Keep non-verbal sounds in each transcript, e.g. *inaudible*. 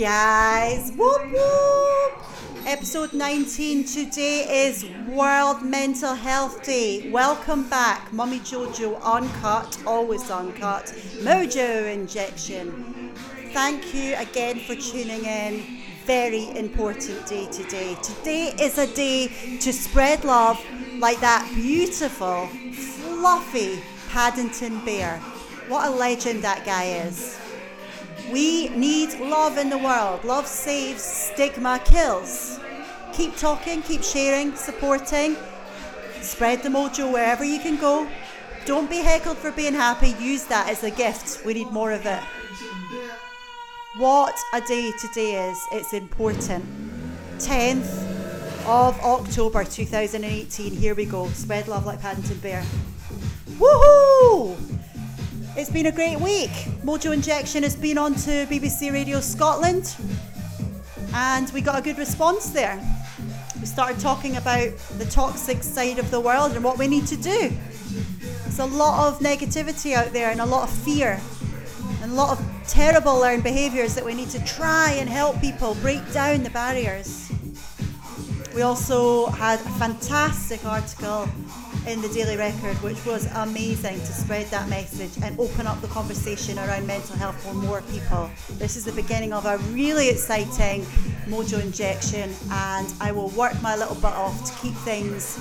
guys. Whoop whoop. Episode 19 today is World Mental Health Day. Welcome back, Mummy Jojo Uncut, always uncut, Mojo Injection. Thank you again for tuning in. Very important day today. Today is a day to spread love like that beautiful, fluffy Paddington bear. What a legend that guy is. We need love in the world. Love saves, stigma kills. Keep talking, keep sharing, supporting. Spread the mojo wherever you can go. Don't be heckled for being happy. Use that as a gift. We need more of it. What a day today is. It's important. 10th of October 2018. Here we go. Spread love like Paddington Bear. Woohoo! It's been a great week. Mojo Injection has been on to BBC Radio Scotland and we got a good response there. We started talking about the toxic side of the world and what we need to do. There's a lot of negativity out there and a lot of fear and a lot of terrible learned behaviours that we need to try and help people break down the barriers. We also had a fantastic article in the Daily Record, which was amazing to spread that message and open up the conversation around mental health for more people. This is the beginning of a really exciting mojo injection, and I will work my little butt off to keep things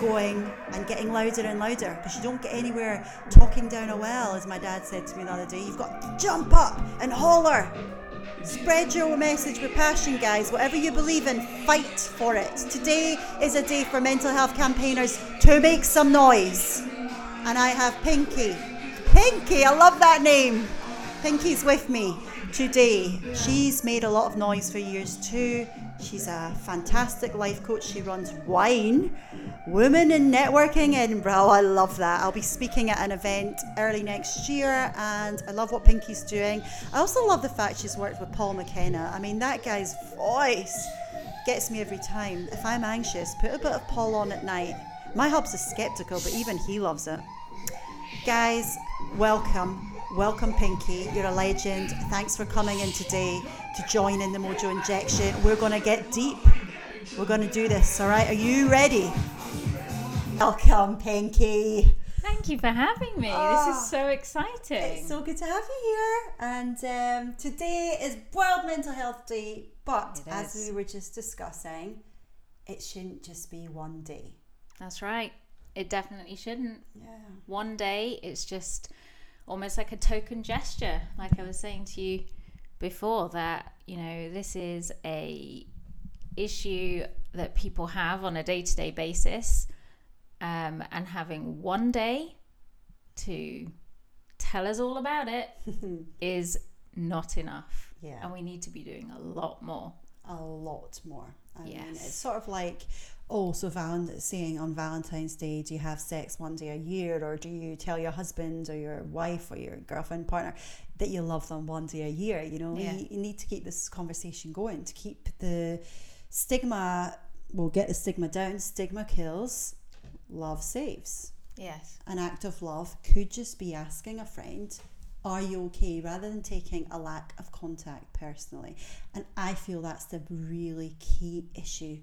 going and getting louder and louder because you don't get anywhere talking down a well, as my dad said to me the other day. You've got to jump up and holler. Spread your message with passion, guys. Whatever you believe in, fight for it. Today is a day for mental health campaigners to make some noise. And I have Pinky. Pinky, I love that name. Pinky's with me today. She's made a lot of noise for years too. She's a fantastic life coach. She runs Wine, Women in Networking Edinburgh. Oh, I love that. I'll be speaking at an event early next year, and I love what Pinky's doing. I also love the fact she's worked with Paul McKenna. I mean, that guy's voice gets me every time. If I'm anxious, put a bit of Paul on at night. My hub's is skeptical, but even he loves it. Guys, welcome. Welcome, Pinky. You're a legend. Thanks for coming in today to join in the Mojo Injection. We're going to get deep. We're going to do this, all right? Are you ready? Welcome, Pinky. Thank you for having me. Oh, this is so exciting. It's so good to have you here. And um, today is World Mental Health Day, but as we were just discussing, it shouldn't just be one day. That's right. It definitely shouldn't. Yeah. One day, it's just almost like a token gesture. Like I was saying to you before, that you know this is a issue that people have on a day-to-day basis, um, and having one day to tell us all about it *laughs* is not enough. Yeah. And we need to be doing a lot more. a lot more. I mean, Yes. it's sort of like, oh, so Valent- saying on Valentine's Day, do you have sex one day a year, or do you tell your husband or your wife or your girlfriend partner that you love them one day a year? You know, Yeah. you, you need to keep this conversation going to keep the stigma. We'll get the stigma down. Stigma kills. Love saves Yes. an act of love could just be asking a friend, Are you okay? rather than taking a lack of contact personally. And I feel that's the really key issue.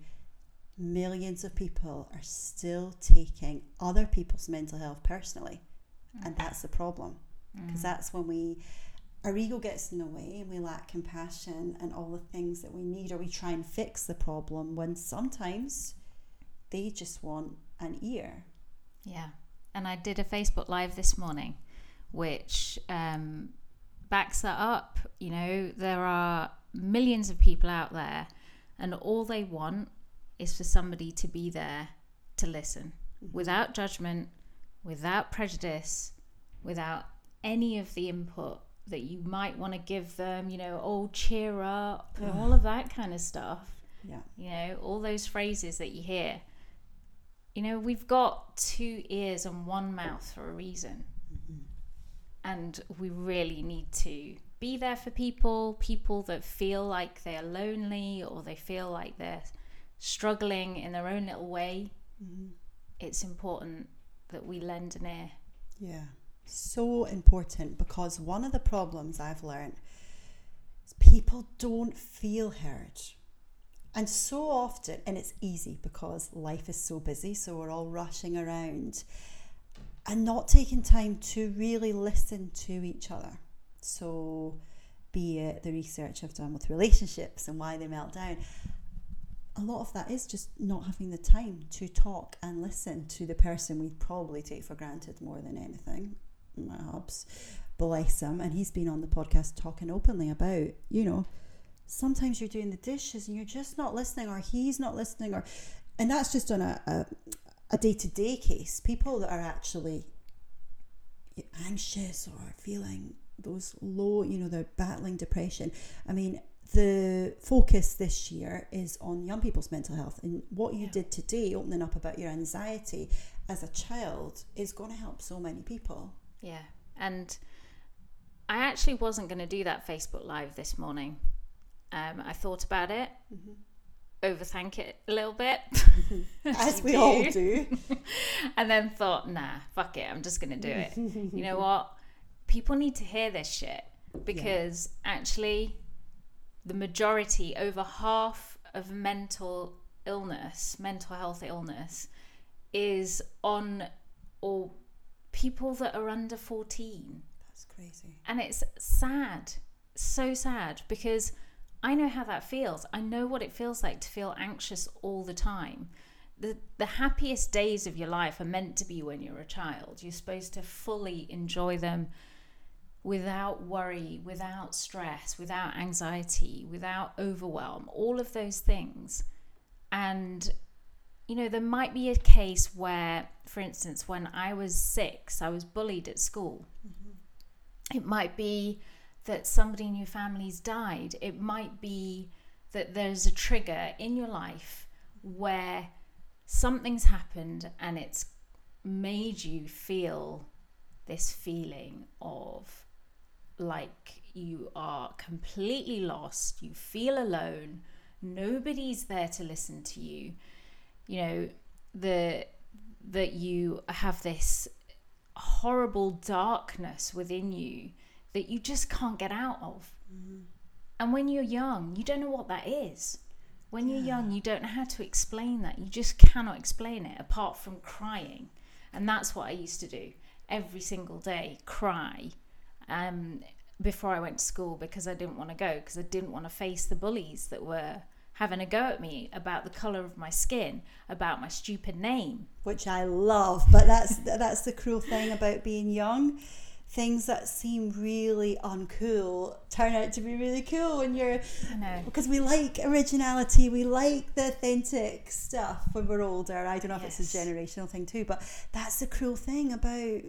Millions of people are still taking other people's mental health personally. And mm. that's the problem. Because that's when we our ego gets in the way and we lack compassion and all the things that we need, or we try and fix the problem when sometimes they just want an ear. Yeah. And I did a Facebook Live this morning, which um, backs that up. You know, there are millions of people out there, and all they want is for somebody to be there to listen without judgment, without prejudice, without any of the input that you might want to give them, you know, oh, cheer up, and all of that kind of stuff Yeah. you know, all those phrases that you hear. You know, we've got two ears and one mouth for a reason. Mm-hmm. And we really need to be there for people, people that feel like they're lonely or they feel like they're struggling in their own little way. Mm-hmm. It's important that we lend an ear. Yeah. So important because one of the problems I've learned is people don't feel heard. And so often, and it's easy because life is so busy, so we're all rushing around and not taking time to really listen to each other. So, be it the research I've done with relationships and why they melt down, a lot of that is just not having the time to talk and listen to the person we probably take for granted more than anything. My hubs, bless him, and he's been on the podcast talking openly about, you know, sometimes you're doing the dishes and you're just not listening, or he's not listening, or, and that's just on a a day to day case. People that are actually anxious or feeling those low, you know, they're battling depression. I mean, the focus this year is on young people's mental health and what you yeah. did today opening up about your anxiety as a child is going to help so many people yeah and i actually wasn't going to do that facebook live this morning um, i thought about it mm-hmm. overthink it a little bit *laughs* as we *laughs* do. all *laughs* do and then thought nah fuck it i'm just going to do it you know what people need to hear this shit because yeah. actually the majority, over half of mental illness, mental health illness, is on or people that are under 14. That's crazy. And it's sad, so sad, because I know how that feels. I know what it feels like to feel anxious all the time. The, the happiest days of your life are meant to be when you're a child. You're supposed to fully enjoy them without worry, without stress, without anxiety, without overwhelm, all of those things. And, you know, there might be a case where, for instance, when I was six, I was bullied at school. Mm-hmm. It might be that somebody in your family's died. It might be that there's a trigger in your life where something's happened and it's made you feel this feeling of like you are completely lost, you feel alone, nobody's there to listen to you. You know, the that you have this horrible darkness within you that you just can't get out of. Mm-hmm. And when you're young, you don't know what that is. When you're young, you don't know how to explain that. You just cannot explain it apart from crying. And that's what I used to do every single day cry um, before I went to school because I didn't want to go because I didn't want to face the bullies that were having a go at me about the color of my skin, about my stupid name, which I love. But that's *laughs* that's the cruel thing about being young. Things that seem really uncool turn out to be really cool when you're. I know. Because we like originality, we like the authentic stuff when we're older. I don't know yes. if it's a generational thing too, but that's the cruel thing about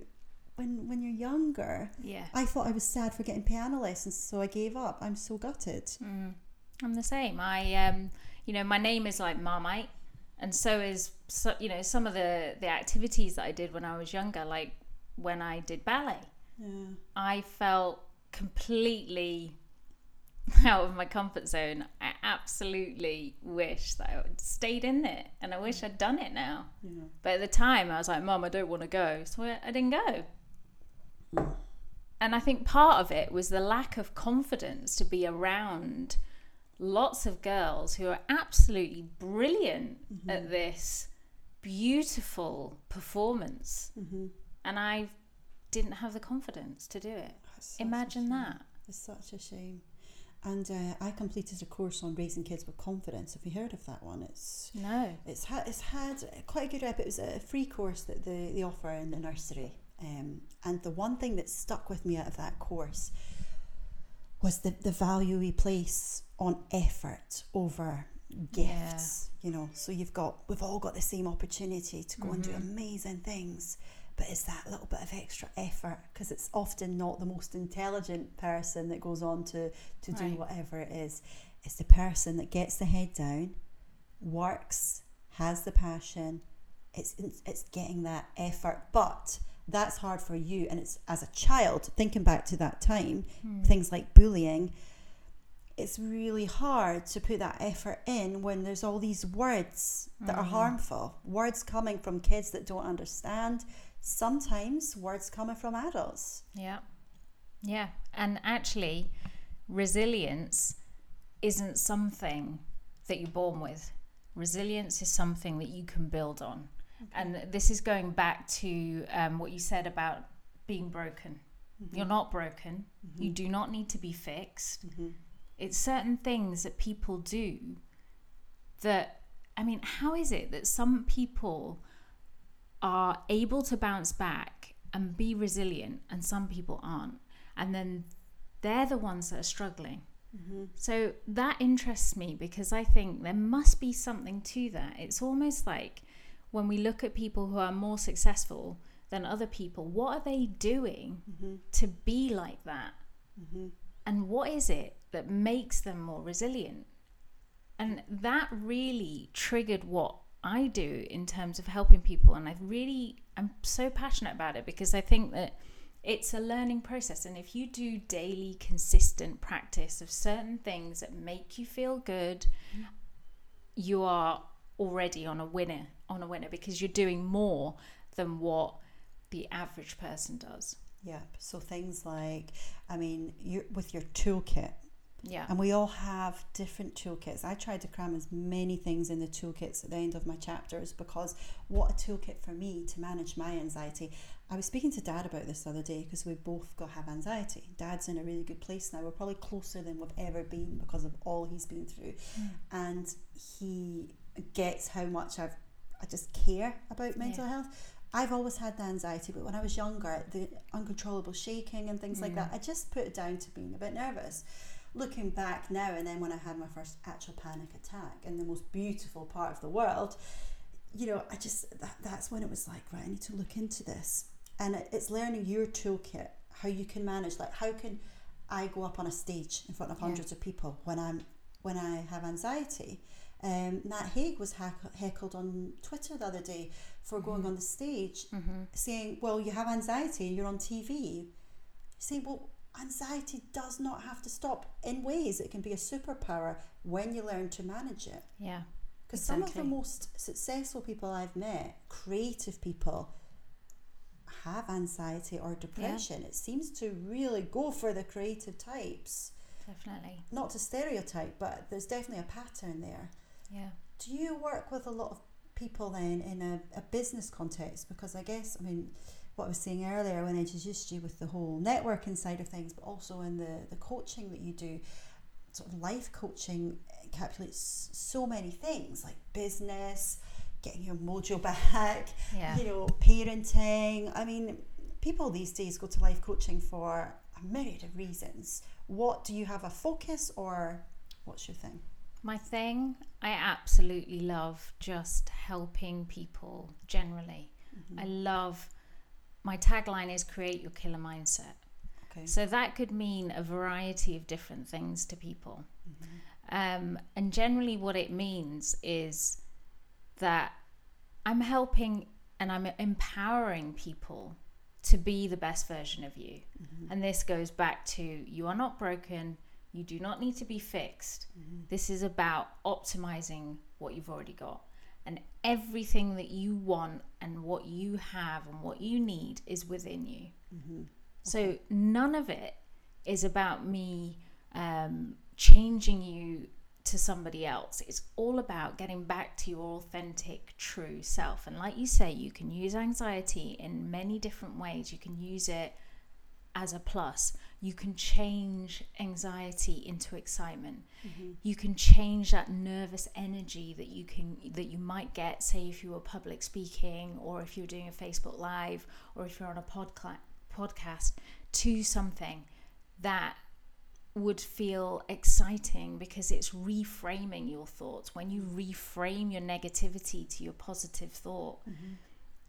when when you're younger. Yeah. I thought I was sad for getting piano lessons, so I gave up. I'm so gutted. Mm. I'm the same. I um, you know, my name is like Marmite, and so is so, you know some of the the activities that I did when I was younger, like when I did ballet. Yeah. I felt completely *laughs* out of my comfort zone. I absolutely wish that I had stayed in it and I wish I'd done it now. Yeah. But at the time, I was like, Mom, I don't want to go. So I didn't go. And I think part of it was the lack of confidence to be around lots of girls who are absolutely brilliant mm-hmm. at this beautiful performance. Mm-hmm. And I didn't have the confidence to do it. Imagine that. It's such a shame. And uh, I completed a course on raising kids with confidence. Have you heard of that one? It's no. It's had it's had quite a good rep. It was a free course that they, they offer in the nursery, um, and the one thing that stuck with me out of that course was the, the value we place on effort over gifts. Yeah. You know, so you've got, we've all got the same opportunity to go mm-hmm. and do mm-hmm. amazing things. But it's that little bit of extra effort because it's often not the most intelligent person that goes on to, to right. do whatever it is. It's the person that gets the head down, works, has the passion. It's, it's getting that effort. But that's hard for you and it's as a child thinking back to that time mm. things like bullying it's really hard to put that effort in when there's all these words that mm. are harmful words coming from kids that don't understand sometimes words coming from adults yeah yeah and actually resilience isn't something that you're born with. Resilience is something that you can build on. And this is going back to um, what you said about being broken. Mm-hmm. You're not broken. Mm-hmm. You do not need to be fixed. Mm-hmm. It's certain things that people do that, I mean, how is it that some people are able to bounce back and be resilient and some people aren't? And then they're the ones that are struggling. So that interests me because I think there must be something to that. It's almost like when we look at people who are more successful than other people, what are they doing mm-hmm. to be like that? Mm-hmm. And what is it that makes them more resilient? And that really triggered what I do in terms of helping people. And I really, I'm so passionate about it because I think that it's a learning process. And if you do daily, consistent practice of certain things that make you feel good, mm-hmm. you are already on a winner, on a winner because you're doing more than what the average person does. Yep. So things like, I mean, you with your toolkit, Yeah. and we all have different toolkits. I tried to cram as many things in the toolkits at the end of my chapters because what a toolkit for me to manage my anxiety. I was speaking to Dad about this the other day because we both got have anxiety. Dad's in a really good place now. We're probably closer than we've ever been because of all he's been through, hmm. and he gets how much I've I just care about mental health. I've always had the anxiety, but when I was younger, the uncontrollable shaking and things like that, I just put it down to being a bit nervous. Looking back now, and then when I had my first actual panic attack in the most beautiful part of the world, you know, I just that, that's when it was like, right, I need to look into this, and it's learning your toolkit, how you can manage, like how can I go up on a stage in front of Yeah. hundreds of people when I'm when I have anxiety. Um, Matt Haig was hack- heckled on Twitter the other day for going on the stage saying, Well, you have anxiety and you're on TV. You say, Well, anxiety does not have to stop. In ways, it can be a superpower when you learn to manage it. Yeah. Because some of the most successful people I've met, creative people, have anxiety or depression. It seems to really go for the creative types. Definitely. Not to stereotype, but there's definitely a pattern there. Yeah. Do you work with a lot of people then in a, a business context? Because I guess, I mean, what I was saying earlier when I introduced you with the whole networking side of things, but also in the, the coaching that you do, sort of life coaching encapsulates so many things like business, getting your mojo *laughs* back, Yeah. you know, parenting. I mean, people these days go to life coaching for a myriad of reasons. What do you have a focus or what's your thing? My thing, I absolutely love just helping people generally. Mm-hmm. I love my tagline is create your killer mindset. Okay. So that could mean a variety of different things to people. Mm-hmm. Um, and generally, what it means is that I'm helping and I'm empowering people to be the best version of you. Mm-hmm. And this goes back to you are not broken, you do not need to be fixed. This is about optimizing what you've already got. And everything that you want and what you have and what you need is within you. So none of it is about me um, changing you to somebody else. It's all about getting back to your authentic, true self. And like you say, you can use anxiety in many different ways. You can use it as a plus. You can change anxiety into excitement. Mm-hmm. You can change that nervous energy that you can that you might get, say if you were public speaking, or if you're doing a Facebook Live, or if you're on a podca- podcast, to something that would feel exciting because it's reframing your thoughts. When you reframe your negativity to your positive thought, mm-hmm.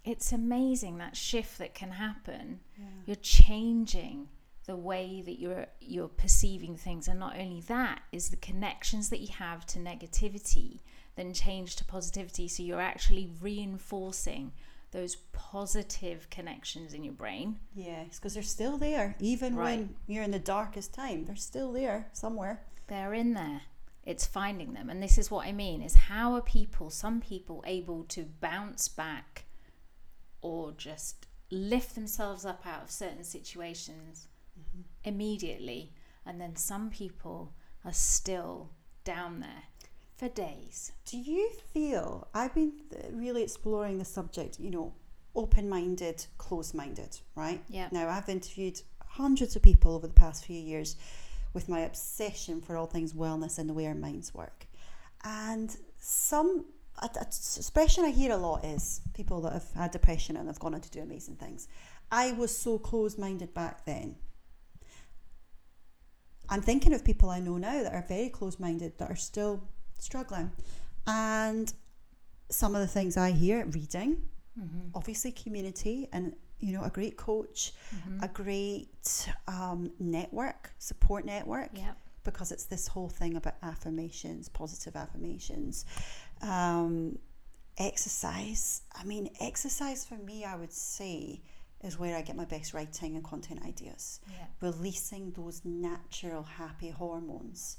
It's amazing that shift that can happen. You're changing the way that you're you're perceiving things, and not only that is the connections that you have to negativity then change to positivity. So you're actually reinforcing those positive connections in your brain. Yes, because they're still there. Even Right. when you're in the darkest time, they're still there somewhere. they're in there it's finding them and this is what i mean is how are people some people able to bounce back or just lift themselves up out of certain situations mm-hmm. immediately And then some people are still down there for days. Do you feel I've been really exploring the subject, you know, open minded, closed minded, right? Yeah. Now, I've interviewed hundreds of people over the past few years with my obsession for all things wellness and the way our minds work. And some a, a expression I hear a lot is people that have had depression and have gone on to do amazing things. I was so closed minded back then. I'm thinking of people I know now that are very closed minded that are still struggling. And some of the things I hear reading, Mm-hmm. obviously, community, and you know, a great coach, Mm-hmm. a great um, network, support network Yeah. because it's this whole thing about affirmations, positive affirmations, um, exercise. I mean, exercise for me, I would say, is where I get my best writing and content ideas. Yeah. Releasing those natural happy hormones.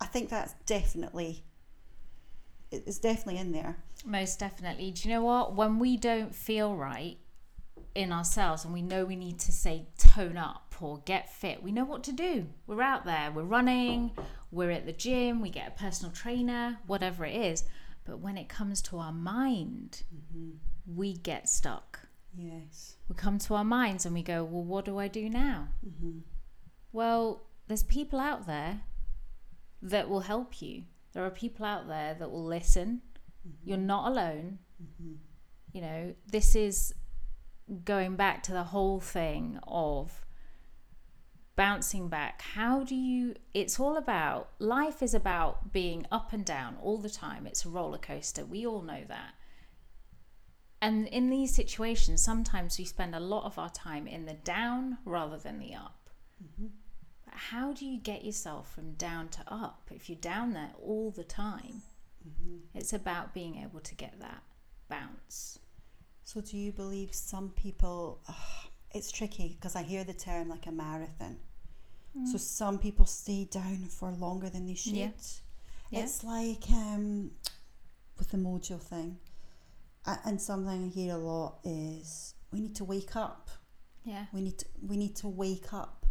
I think that's definitely it's definitely in there. Most definitely. Do you know what? When we don't feel right in ourselves and we know we need to say tone up or get fit, we know what to do. We're out there, we're running, we're at the gym, we get a personal trainer, whatever it is. But when it comes to our mind, mm-hmm. we get stuck. Yes. We come to our minds and we go, well, what do I do now? Mm-hmm. Well, there's people out there that will help you. There are people out there that will listen. Mm-hmm. You're not alone. You know, this is going back to the whole thing of bouncing back. How do you, it's all about, life is about being up and down all the time. It's a roller coaster. We all know that. And in these situations, sometimes we spend a lot of our time in the down rather than the up. But how do you get yourself from down to up if you're down there all the time? Mm-hmm. It's about being able to get that bounce. So, do you believe some people? ugh, it's tricky because I hear the term like a marathon. So some people stay down for longer than they should. Yeah. Yeah. It's like um, with the mojo thing, and something I hear a lot is we need to wake up. Yeah. We need to, we need to wake up.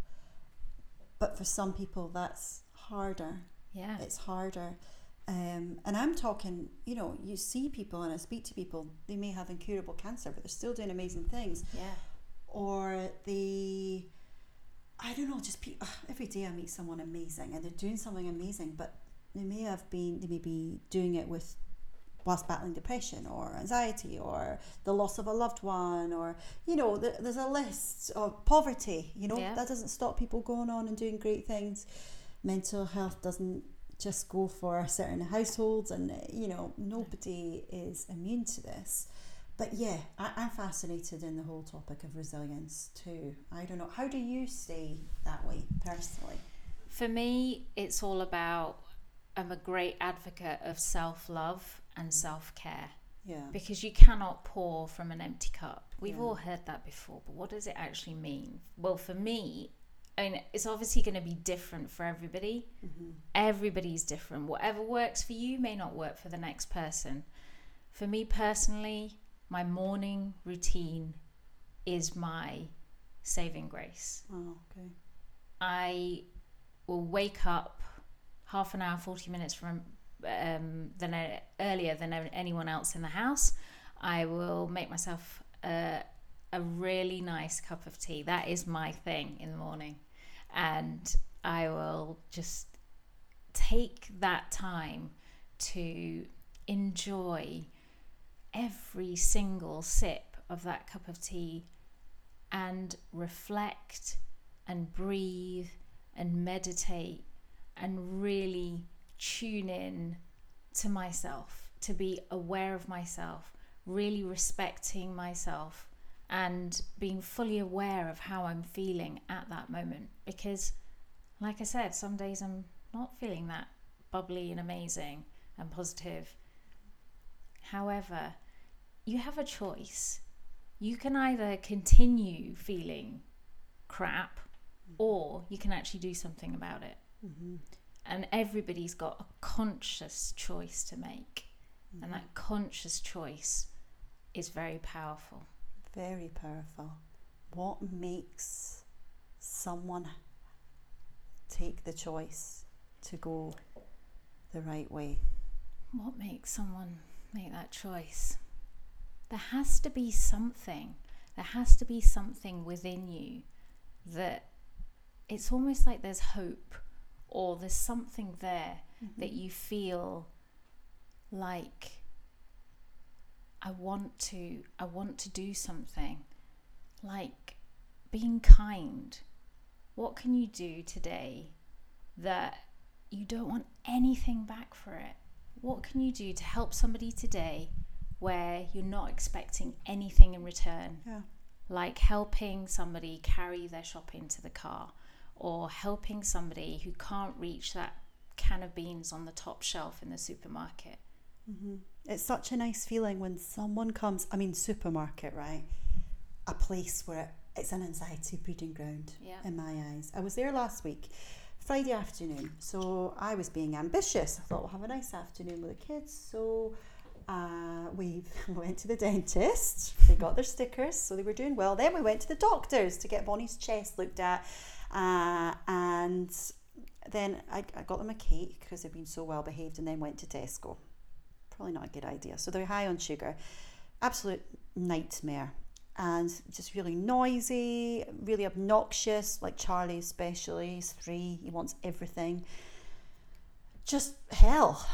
But for some people, that's harder. Yeah. It's harder. Um, and I'm talking, you know, you see people and I speak to people, they may have incurable cancer, but they're still doing amazing things. Yeah. Or they, I don't know, just pe- ugh, every day I meet someone amazing and they're doing something amazing, but they may have been, they may be doing it with whilst battling depression or anxiety or the loss of a loved one or you know th- there's a list of poverty you know? Yeah. that doesn't stop people going on and doing great things. Mental health doesn't just go for certain households and you know nobody is immune to this but yeah I, i'm fascinated in the whole topic of resilience too i don't know how do you stay that way personally For me, it's all about I'm a great advocate of self love and mm. self care yeah because you cannot pour from an empty cup. We've Yeah. all heard that before, but what does it actually mean? Well, for me, I mean, it's obviously going to be different for everybody. Mm-hmm. Everybody's different. Whatever works for you may not work for the next person. For me personally, my morning routine is my saving grace. oh okay I will wake up half an hour, 40 minutes from um, than earlier than anyone else in the house. I will make myself a, a really nice cup of tea. That is my thing in the morning. And I will just take that time to enjoy every single sip of that cup of tea and reflect and breathe and meditate and really tune in to myself, to be aware of myself, really respecting myself and being fully aware of how I'm feeling at that moment. Because, like I said, some days I'm not feeling that bubbly and amazing and positive. However, you have a choice. You can either continue feeling crap mm. or you can actually do something about it. Mm-hmm. And everybody's got a conscious choice to make. And that conscious choice is very powerful. Very powerful. What makes someone take the choice to go the right way. What makes someone make that choice? There has to be something. There has to be something within you that it's almost like there's hope or there's something there mm-hmm. that you feel like I want to I want to do something like being kind. What can you do today that you don't want anything back for it? What can you do to help somebody today where you're not expecting anything in return? Yeah. Like helping somebody carry their shopping to the car or helping somebody who can't reach that can of beans on the top shelf in the supermarket. Mm-hmm. It's such a nice feeling when someone comes, I mean, supermarket, right? A place where it's an anxiety breeding ground yeah. in my eyes. I was there last week, Friday afternoon, so I was being ambitious. I thought we'll have a nice afternoon with the kids. So uh, we *laughs* went to the dentist. They got their stickers, so they were doing well. Then we went to the doctors to get Bonnie's chest looked at, uh, and then I, I got them a cake because they've been so well behaved, and then went to Tesco. Probably not a good idea. So they're high on sugar. Absolute nightmare. And just really noisy, really obnoxious, like Charlie, especially. He's three, he wants everything. Just hell.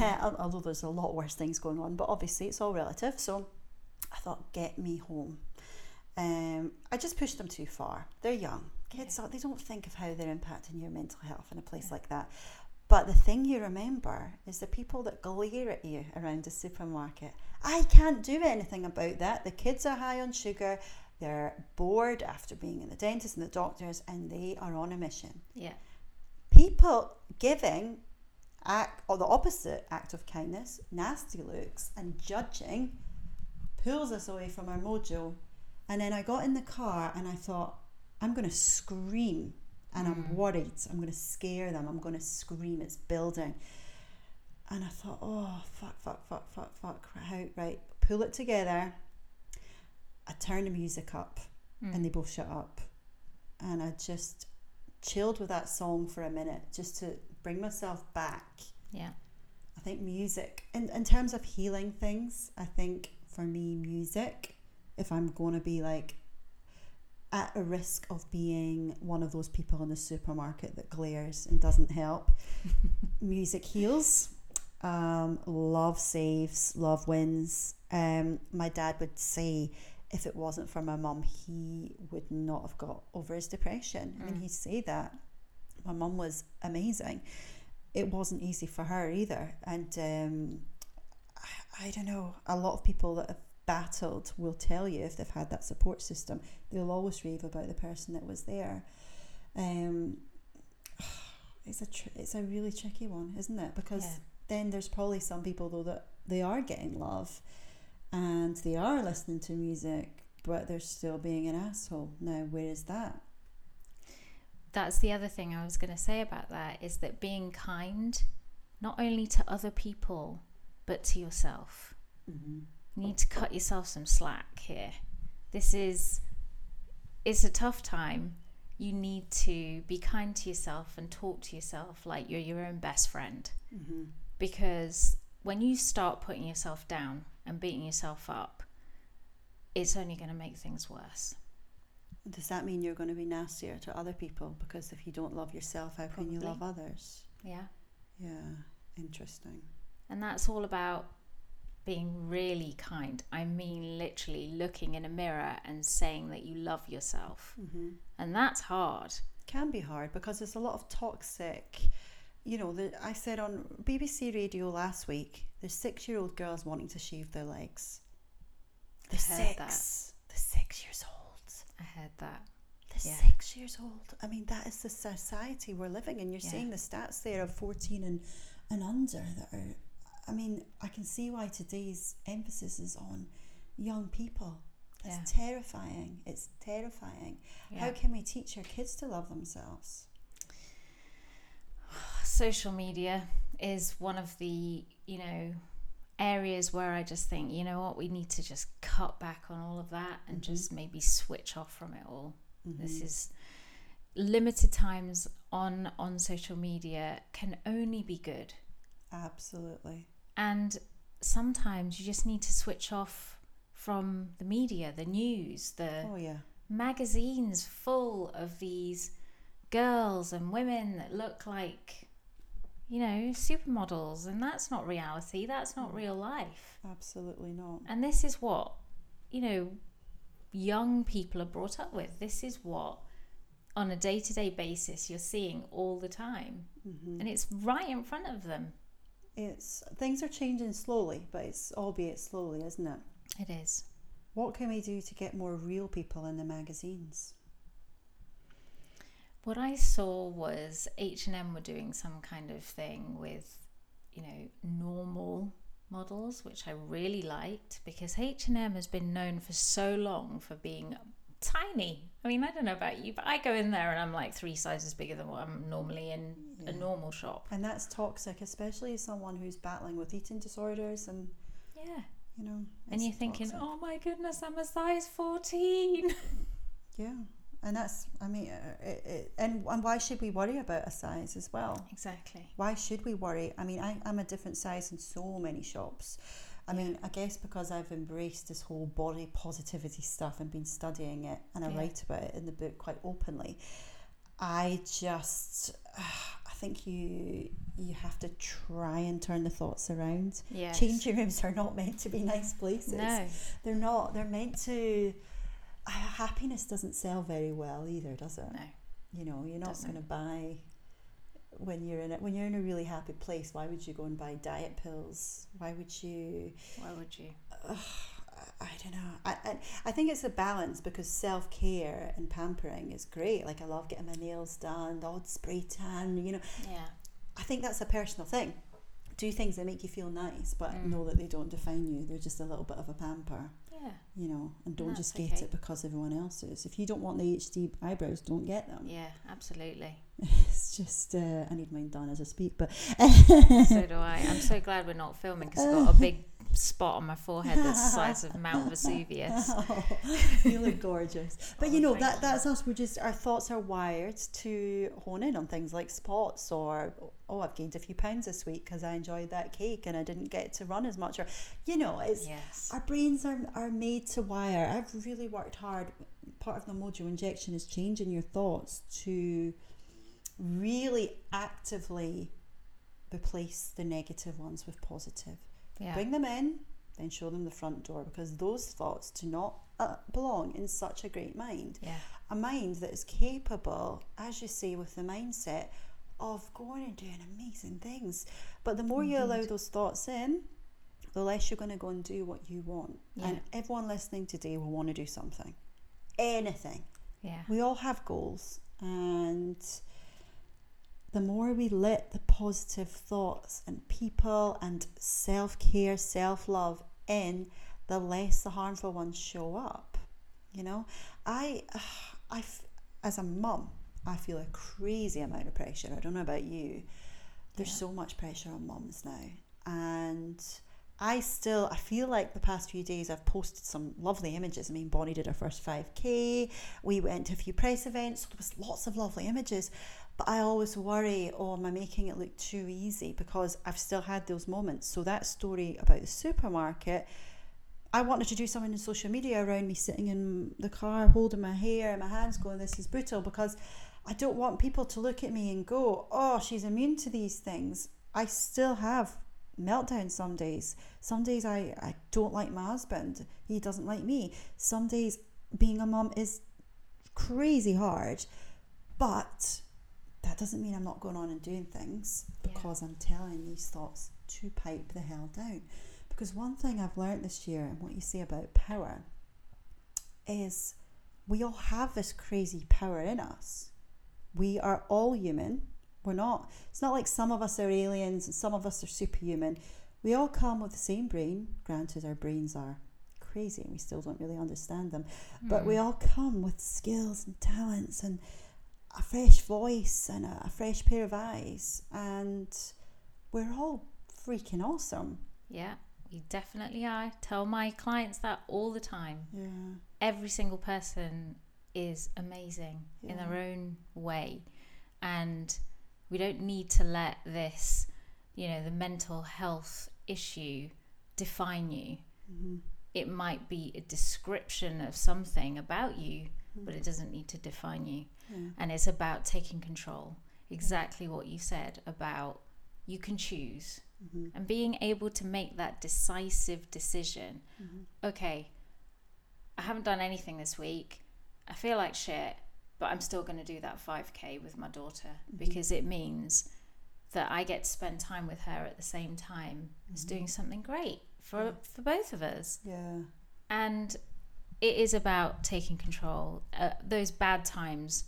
Although there's a lot worse things going on, but obviously it's all relative. So I thought, get me home. Um, I just pushed them too far. They're young. Kids, yeah. they don't think of how they're impacting your mental health in a place yeah. like that. But the thing you remember is the people that glare at you around the supermarket. I can't do anything about that. The kids are high on sugar. They're bored after being in the dentist and the doctors, and they are on a mission. Yeah. People giving act or the opposite act of kindness, nasty looks, and judging pulls us away from our mojo. And then I got in the car and I thought, I'm going to scream and mm. I'm worried. I'm going to scare them. I'm going to scream. It's building. And I thought, oh, fuck, fuck, fuck, fuck, fuck. How, right, pull it together. I turned the music up mm. and they both shut up. And I just chilled with that song for a minute just to bring myself back. Yeah. I think music, in, in terms of healing things, I think for me, music, if I'm going to be like at a risk of being one of those people in the supermarket that glares and doesn't help. *laughs* Music heals. Um, love saves, love wins. Um, my dad would say if it wasn't for my mum, he would not have got over his depression. Mm. I mean, he'd say that. My mum was amazing. It wasn't easy for her either. And um, I, I don't know, a lot of people that have battled will tell you if they've had that support system. They'll always rave about the person that was there. Um, *sighs* it's a tr- it's a really tricky one, isn't it? Because yeah. then there's probably some people though that they are getting love, and they are listening to music, but they're still being an asshole. Now, where is that? That's the other thing I was going to say about that is that being kind, not only to other people, but to yourself. Mm-hmm you need to cut yourself some slack here. This is it's a tough time. You need to be kind to yourself and talk to yourself like you're your own best friend. Mm-hmm. Because when you start putting yourself down and beating yourself up, it's only going to make things worse. Does that mean you're going to be nastier to other people? Because if you don't love yourself, how Probably. can you love others? Yeah. Yeah, interesting. And that's all about being really kind. I mean, literally looking in a mirror and saying that you love yourself. Mm-hmm. And that's hard. Can be hard because there's a lot of toxic. You know, the, I said on BBC Radio last week, there's six year old girls wanting to shave their legs. The six. That. The six years old. I heard that. The yeah. six years old. I mean, that is the society we're living in. You're yeah. seeing the stats there of 14 and, and under that are I mean, I can see why today's emphasis is on young people. That's yeah. terrifying. It's terrifying. How can we teach our kids to love themselves? *sighs* Social media is one of the, you know, areas where I just think, you know what, we need to just cut back on all of that and mm-hmm. just maybe switch off from it all. Mm-hmm. This is limited times on on social media can only be good. Absolutely. And sometimes you just need to switch off from the media, the news, the Oh yeah. magazines full of these girls and women that look like you know supermodels and that's not reality that's not real life Absolutely not. and this is what you know young people are brought up with this is what on a day-to-day basis you're seeing all the time Mm-hmm. and it's right in front of them It's things are changing slowly, but it's albeit slowly, isn't it? it is What can we do to get more real people in the magazines? What I saw was H&M were doing some kind of thing with, you know, normal models, which I really liked because H&M has been known for so long for being tiny. I mean, I don't know about you, but I go in there and I'm like three sizes bigger than what I'm normally in a normal shop. And that's toxic, especially as someone who's battling with eating disorders and Yeah. you know. And you're thinking, toxic. "Oh my goodness, I'm a size 14." Yeah, and that's I mean, uh, it, it, and and why should we worry about a size as well? exactly. Why should we worry? I mean, I, I'm a different size in so many shops. I mean, I guess because I've embraced this whole body positivity stuff and been studying it, and I Yeah. write about it in the book quite openly. I just, *sighs* I think you you have to try and turn the thoughts around. Yeah. Changing rooms are not meant to be nice places. No. They're not. They're meant to. Uh, happiness doesn't sell very well either, does it? No. You know, you're not going to buy when you're in it. When you're in a really happy place, why would you go and buy diet pills? Why would you? Why would you? I, I don't know. I, I I think it's a balance because self care and pampering is great. Like I love getting my nails done, the odd spray tan. You know, Yeah. I think that's a personal thing. Do things that make you feel nice, but Mm. know that they don't define you. They're just a little bit of a pamper Yeah. you know, and don't That's just get okay. it because everyone else is. If you don't want the HD eyebrows, don't get them. Yeah, absolutely. *laughs* It's just, uh, I need mine done as I speak, but so do I. I'm so *laughs* glad we're not filming because I've got a big spot on my forehead that's the size of Mount *laughs* Vesuvius. *laughs* you look gorgeous. *laughs* But Oh, you know, that you. that's us. We're just, our thoughts are wired to hone in on things like spots or, oh, I've gained a few pounds this week because I enjoyed that cake and I didn't get to run as much. Or, you know, it's, Yes. Our brains are, are made to wire. I've really worked hard. Part of the mojo injection is changing your thoughts to really actively replace the negative ones with positive. Yeah. Bring them in, then show them the front door because those thoughts do not uh, belong in such a great mind. Yeah. A mind that is capable, as you say, with the mindset of going and doing amazing things. But the more you allow those thoughts in, the less you're going to go and do what you want. And everyone listening today will want to do something. Anything. Yeah. We all have goals, and the more we let the positive thoughts and people and self care, self love in, the less the harmful ones show up. You know, I, *sighs* I, as a mum, I feel a crazy amount of pressure. I don't know about you. There's Yeah. so much pressure on mums now, and I still I feel like the past few days I've posted some lovely images. I mean, Bonnie did her first 5k. We went to a few press events. So there was lots of lovely images, but I always worry, oh, am I making it look too easy? Because I've still had those moments. So that story about the supermarket. I wanted to do something in social media around me sitting in the car holding my hair and my hands going, This is brutal because I don't want people to look at me and go, Oh, she's immune to these things. I still have meltdowns some days. Some days I, I don't like my husband. He doesn't like me. Some days being a mom is crazy hard. But that doesn't mean I'm not going on and doing things Yeah. because I'm telling these thoughts to pipe the hell down. Because one thing I've learned this year and what you say about power is we all have this crazy power in us. We are all human. We're not, it's not like some of us are aliens and some of us are superhuman. We all come with the same brain. Granted, our brains are crazy and we still don't really understand them. But we hmm. all come with skills and talents and a fresh voice and a, a fresh pair of eyes. And we're all freaking awesome. Yeah. You definitely are. Tell my clients that all the time. Yeah. Every single person is amazing in their own way. And we don't need to let this, you know, the mental health issue define you. Mhm. It might be a description of something about you, but Mm. it doesn't need to define you. Yeah. And it's about taking control. Exactly what you said about you can choose Mhm. and being able to make that decisive decision. Mhm. Okay, I haven't done anything this week. I feel like shit, but I'm still going to do that 5K with my daughter Mhm. because it means that I get to spend time with her at the same time as Mhm. doing something great for for both of us. Yeah. And it is about taking control. Uh, those bad times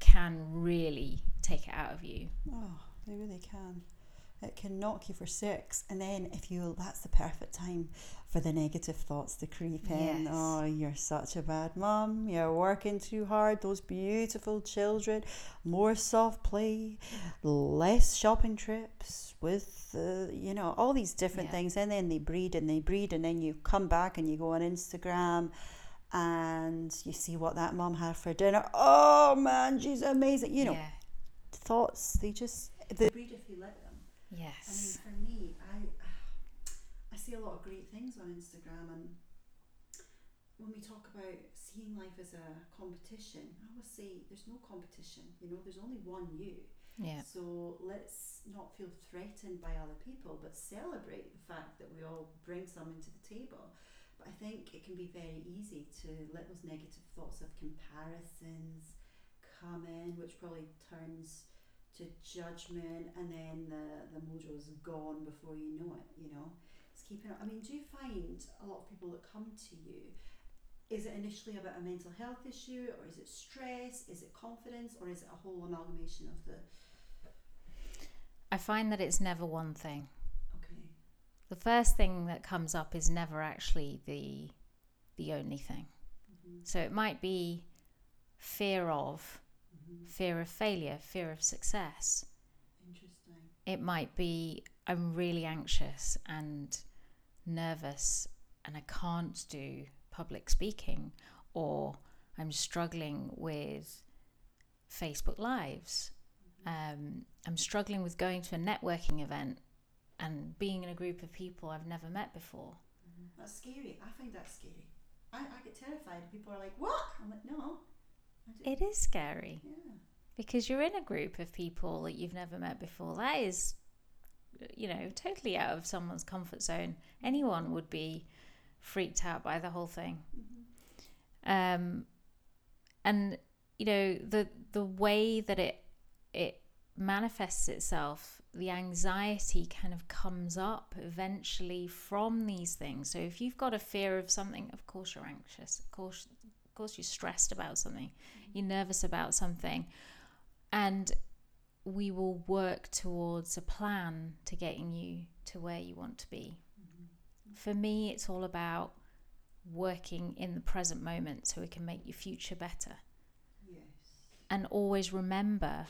can really take it out of you. Oh, they really can. It can knock you for six, and then if you, that's the perfect time for the negative thoughts to creep in. Yes. Oh, you're such a bad mum. You're working too hard. Those beautiful children. More soft play, less shopping trips with, uh, you know, all these different Yeah. things, and then they breed and they breed, and then you come back and you go on Instagram. And you see what that mum had for dinner. Oh man, she's amazing. You know, yeah. thoughts they just they breed if you let them i mean for me i *sighs* i see a lot of great things on instagram and when we talk about seeing life as a competition i always say there's no competition you know there's only one you. Yeah. so let's not feel threatened by other people but celebrate the fact that we all bring something to the table. But i think it can be very easy to let those negative thoughts of comparisons come in, which probably turns to judgment, and then the the mojo is gone before you know it. You know, it's keeping. I mean, do you find a lot of people that come to you? Is it initially about a mental health issue, or is it stress? Is it confidence, or is it a whole amalgamation of the? I find that it's never one thing. Okay. The first thing that comes up is never actually the the only thing. Mm-hmm. So it might be fear of, Mm-hmm. fear of failure, fear of success. Interesting. It might be I'm really anxious and nervous and I can't do public speaking or I'm struggling with Facebook lives. Um, I'm struggling with going to a networking event and being in a group of people I've never met before. Mhm. That's scary. I find that scary. I, I get terrified. People are like, "What?" I'm like, "No." It is scary Yeah. because you're in a group of people that you've never met before. That is, you know, totally out of someone's comfort zone. Anyone would be freaked out by the whole thing. Mm-hmm. Um, and you know the the way that it it manifests itself, the anxiety kind of comes up eventually from these things. So if you've got a fear of something, of course you're anxious. Of course, course you're stressed about something. You're nervous about something, and we will work towards a plan to getting you to where you want to be. Mm-hmm. For me, it's all about working in the present moment so we can make your future better. Yes. And always remember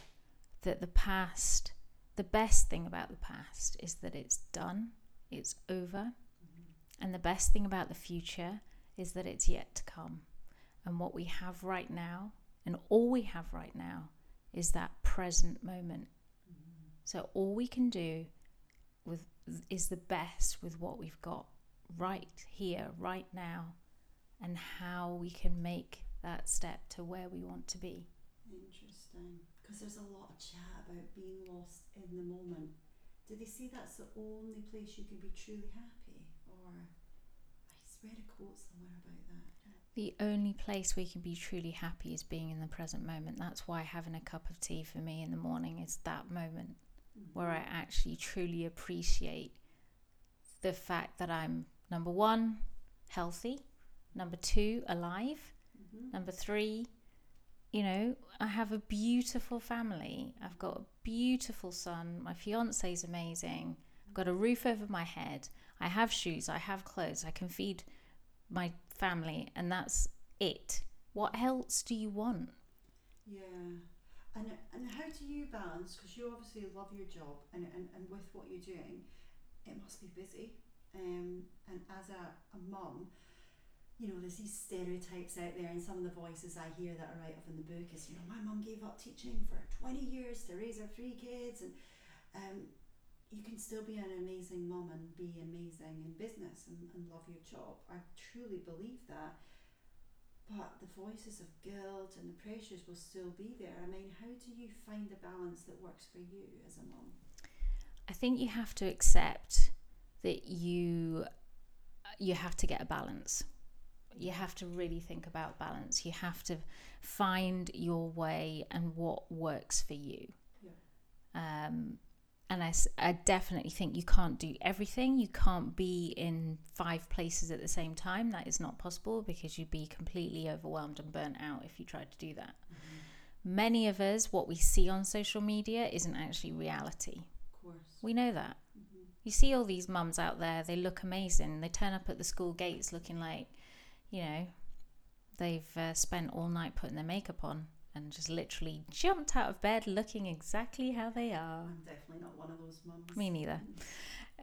that the past, the best thing about the past is that it's done, it's over. Mm-hmm. And the best thing about the future is that it's yet to come. And what we have right now, and all we have right now, is that present moment. So all we can do with is the best with what we've got right here, right now, and how we can make that step to where we want to be. Interesting. Because there's a lot of chat about being lost in the moment. Do they say that's the only place you can be truly happy? Or I read a quote somewhere about that. The only place we can be truly happy is being in the present moment. That's why having a cup of tea for me in the morning is that moment where I actually truly appreciate the fact that I'm number one, healthy, number two, alive, Mm-hmm. number three, you know, I have a beautiful family. I've got a beautiful son. My fiance is amazing. I've got a roof over my head. I have shoes. I have clothes. I can feed my family, and that's it. What else do you want? Yeah. And, and how do you balance? Because you obviously love your job, and, and, and with what you're doing, it must be busy. Um, and as a, a mum, you know, there's these stereotypes out there, and some of the voices I hear that are right off in the book is, you know, my mum gave up teaching for 20 years to raise her three kids, and um, you can still be an amazing mum and be amazing in business and, and love your job. I truly believe that. But the voices of guilt and the pressures will still be there. I mean, how do you find the balance that works for you as a mum? I think you have to accept that you you have to get a balance. You have to really think about balance. You have to find your way and what works for you. Yeah. Um, and I, I definitely think you can't do everything. You can't be in five places at the same time. That is not possible because you'd be completely overwhelmed and burnt out if you tried to do that. Many of us, what we see on social media isn't actually reality. Of course. We know that. Mm-hmm. You see all these mums out there, they look amazing. They turn up at the school gates looking like, you know, they've uh, spent all night putting their makeup on and just literally jumped out of bed looking exactly how they are. I'm definitely not one of those mums. Me neither.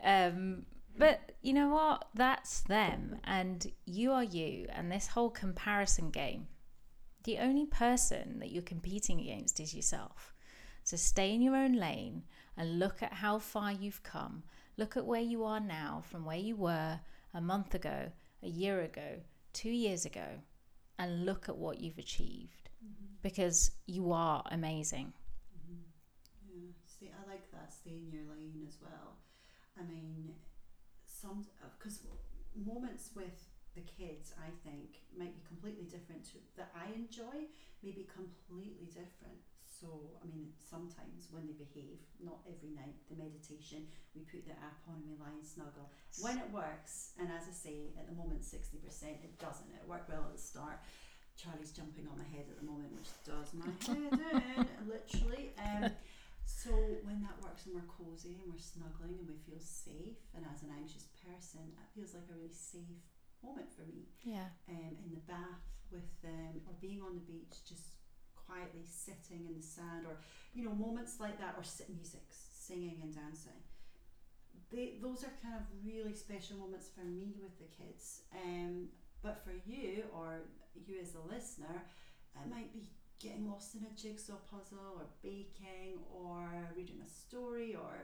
Um, but you know what? That's them, and you are you. And this whole comparison game, the only person that you're competing against is yourself. So stay in your own lane and look at how far you've come. Look at where you are now from where you were a month ago, a year ago, two years ago, and look at what you've achieved because you are amazing. Mm-hmm. Yeah, see, I like that. Stay in your lane as well. I mean, some uh, because moments with the kids, I think, might be completely different to that I enjoy, may be completely different. So, I mean, sometimes when they behave, not every night, the meditation, we put the app on and we lie and snuggle. When it works, and as I say, at the moment, 60%, it doesn't. It worked well at the start. Charlie's jumping on my head at the moment, which does my head in, *laughs* literally. Um, so when that works and we're cozy and we're snuggling and we feel safe, and as an anxious person, it feels like a really safe moment for me. Yeah. Um, in the bath with them, or being on the beach, just quietly sitting in the sand, or you know moments like that, or sit music, singing and dancing. They, those are kind of really special moments for me with the kids. Um, but for you or you as a listener, it might be getting lost in a jigsaw puzzle or baking or reading a story or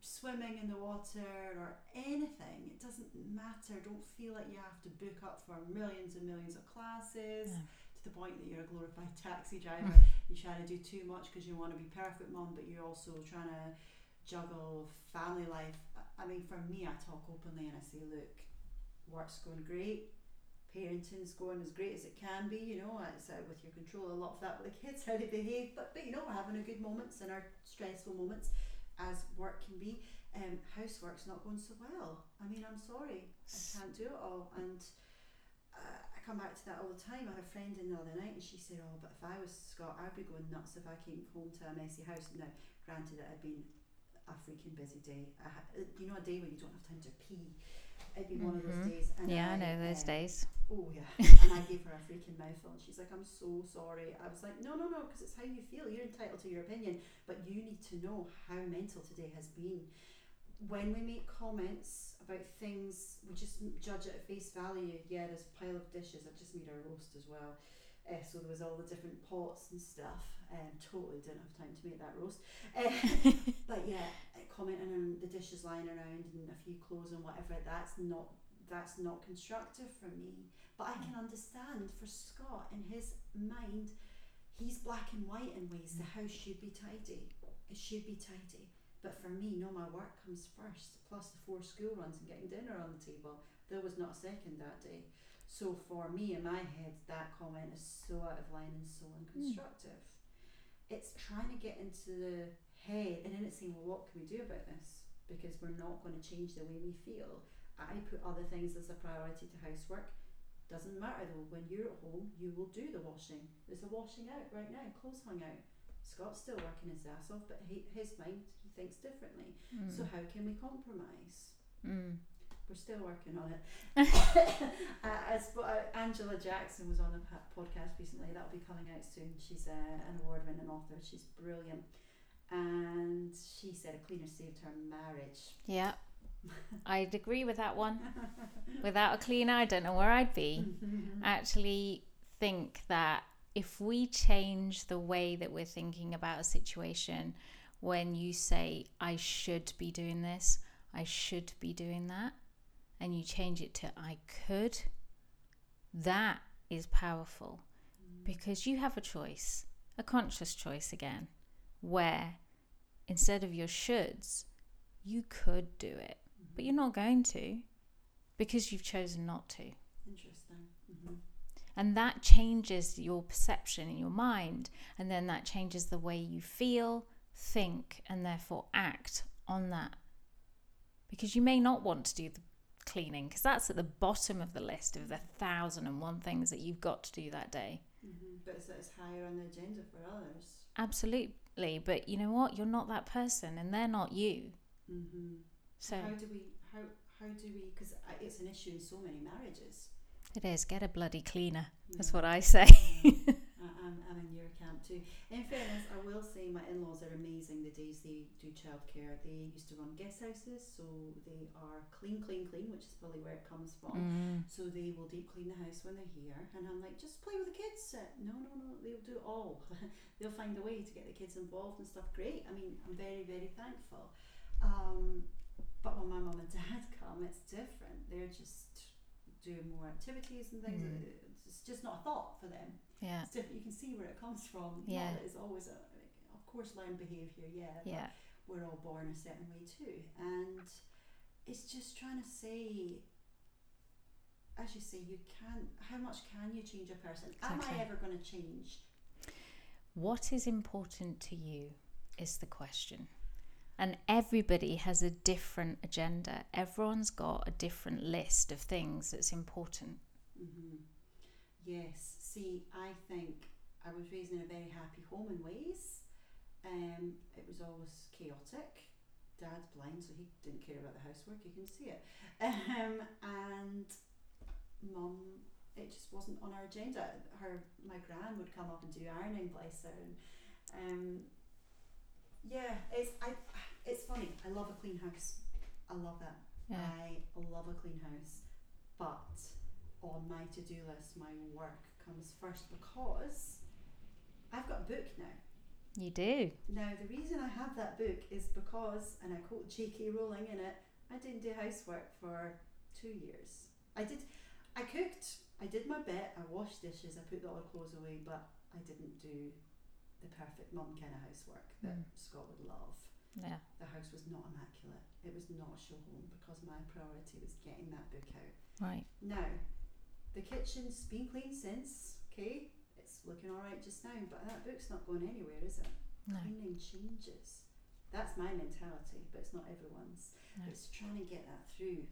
swimming in the water or anything. It doesn't matter. Don't feel like you have to book up for millions and millions of classes No. to the point that you're a glorified *laughs* taxi driver. *laughs* you're trying to do too much because you want to be perfect mom, but you're also trying to juggle family life. I- I mean, for me, I talk openly and I say, look, work's going great. Parenting's going as great as it can be, you know, it's out with your control a lot of that with the kids, *laughs* how they behave, but, but you know, we're having our good moments and our stressful moments as work can be. Um, housework's not going so well. I mean, I'm sorry, I can't do it all. And uh, I come back to that all the time. I had a friend in the other night and she said, Oh, but if I was Scott, I'd be going nuts if I came home to a messy house. Now, granted, it had been a freaking busy day. I ha- uh, you know, a day when you don't have time to pee. It'd be one of those Mhm. days. And Yeah, I know those um, days. Oh yeah, *laughs* and I gave her a freaking mouthful, and she's like, "I'm so sorry." I was like, "No, no, no, because it's how you feel. You're entitled to your opinion, but you need to know how mental today has been." When we make comments about things, we just judge it at face value. Yeah, there's a pile of dishes. I just made a roast as well, uh, so there was all the different pots and stuff. Um, totally didn't have time to make that roast. Uh, *laughs* but yeah, uh, commenting on the dishes lying around and a few clothes and whatever. That's not that's not constructive for me. But I can understand for Scott in his mind, he's black and white in ways. The house should be tidy. It should be tidy. But for me, no, my work comes first, plus the four school runs and getting dinner on the table. There was not a second that day. So for me, in my head, that comment is so out of line and so unconstructive. It's trying to get into the head and then it's saying, well, what can we do about this? Because we're not going to change the way we feel. I put other things as a priority to housework. Doesn't matter though, when you're at home, you will do the washing. There's a washing out right now, clothes hung out. Scott's still working his ass off, but he, his mind, he thinks differently. So, how can we compromise? Mm. We're still working on it. *laughs* *coughs* uh, as, but, uh, Angela Jackson was on a podcast recently. That'll be coming out soon. She's uh, an award-winning author. She's brilliant, and she said a cleaner saved her marriage. Yeah. *laughs* I'd agree with that one. *laughs* Without a cleaner, I don't know where I'd be. I actually think that if we change the way that we're thinking about a situation, when you say, I should be doing this, I should be doing that, and you change it to I could, that is powerful because you have a choice, a conscious choice again, where instead of your shoulds, you could do it, but you're not going to because you've chosen not to. Interesting. Mm-hmm. And that changes your perception in your mind, and then that changes the way you feel, think, and therefore act on that. Because you may not want to do the cleaning, because that's at the bottom of the list of the thousand and one things that you've got to do that day. Mm-hmm. But it's, it's higher on the agenda for others. Absolutely. But you know what? You're not that person, and they're not you. Mm-hmm. So how do we how how do we because it's an issue in so many marriages it is. Get a bloody cleaner. That's what I say. I, *laughs* I'm, I'm in your camp too. In fairness, I will say my in-laws are amazing. The days they do childcare, they used to run guest houses, so they are clean, clean, clean, which is probably where it comes from. Mm. So they will deep clean the house when they're here, and I'm like, just play with the kids. Uh, no, no, no, they'll do it all. *laughs* they'll find a way to get the kids involved and stuff. Great. I mean, I'm very, very thankful. Um, but when my mum and *laughs* dad come, it's different. They're just doing more activities and things. Mm. Just not a thought for them. Yeah. Different. You can see where it comes from. Yeah. it's always a, of course, learned behaviour. Yeah. Yeah. we're all born a certain way too, and it's just trying to say, as you say, you can. How much can you change a person? Am I ever going to change? What is important to you is the question. And everybody has a different agenda. Everyone's got a different list of things that's important. hmm Yes. See, I think I was raised in a very happy home in ways. Um, it was always chaotic. Dad's blind, so he didn't care about the housework. You can see it. Um, and mum, it just wasn't on our agenda. Her, my gran would come up and do ironing, bless her. And um, yeah, it's I. It's funny. I love a clean house. I love that. Yeah. I love a clean house, but on my to do list, my work comes first because I've got a book now. You do. Now, the reason I have that book is because, and I quote J.K. Rowling in it, I didn't do housework for two years. I did, I cooked, I did my bit, I washed dishes, I put the odd clothes away, but I didn't do the perfect mum kind of housework that Mm. Scott would love. Yeah. The house was not immaculate. It was not a show home because my priority was getting that book out. Right. Now, the kitchen's been cleaned since, okay? It's looking alright just now, but that book's not going anywhere, is it? No. Cleaning changes. That's my mentality, but it's not everyone's. No. It's trying to get that through.